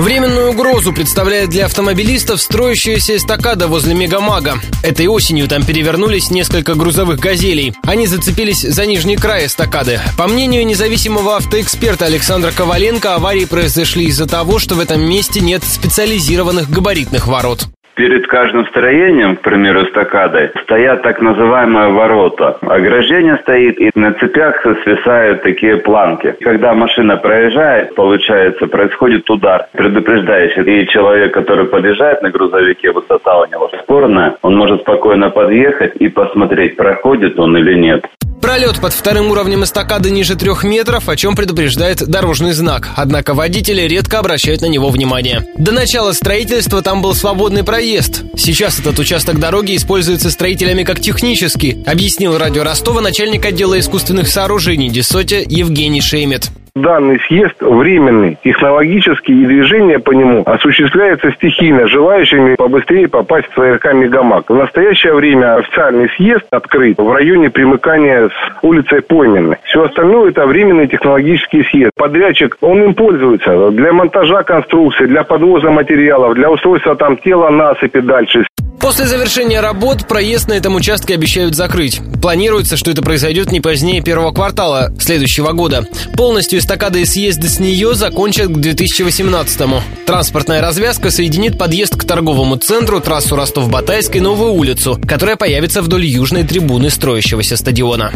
Временную угрозу представляет для автомобилистов строящаяся эстакада возле Мегамага. Этой осенью там перевернулись несколько грузовых «Газелей». Они зацепились за нижний край эстакады. По мнению независимого автоэксперта Александра Коваленко, аварии произошли из-за того, что в этом месте нет специализированных габаритных ворот. Перед каждым строением, к примеру, эстакадой, стоят так называемые ворота. Ограждение стоит, и на цепях свисают такие планки. Когда машина проезжает, получается, происходит удар, предупреждающий. И человек, который подъезжает на грузовике, высота у него спорная, он может спокойно подъехать и посмотреть, проходит он или нет. Пролет под вторым уровнем эстакады ниже трех метров, о чем предупреждает дорожный знак. Однако водители редко обращают на него внимание. До начала строительства там был свободный проезд. Сейчас этот участок дороги используется строителями как технический, объяснил радио Ростова начальник отдела искусственных сооружений Десоте Евгений Шеймет. Данный съезд временный, технологический и движение по нему осуществляется стихийно, желающими побыстрее попасть в ЦРК «Мегамак». В настоящее время официальный съезд открыт в районе примыкания с улицей Пойменной. Все остальное это временный технологический съезд. Подрядчик, он им пользуется для монтажа конструкции, для подвоза материалов, для устройства там тела насыпи дальше. После завершения работ проезд на этом участке обещают закрыть. Планируется, что это произойдет не позднее первого квартала следующего года. Полностью эстакады и съезды с нее закончат к 2018-му. Транспортная развязка соединит подъезд к торговому центру, трассу Ростов-Батайск и Новую улицу, которая появится вдоль южной трибуны строящегося стадиона.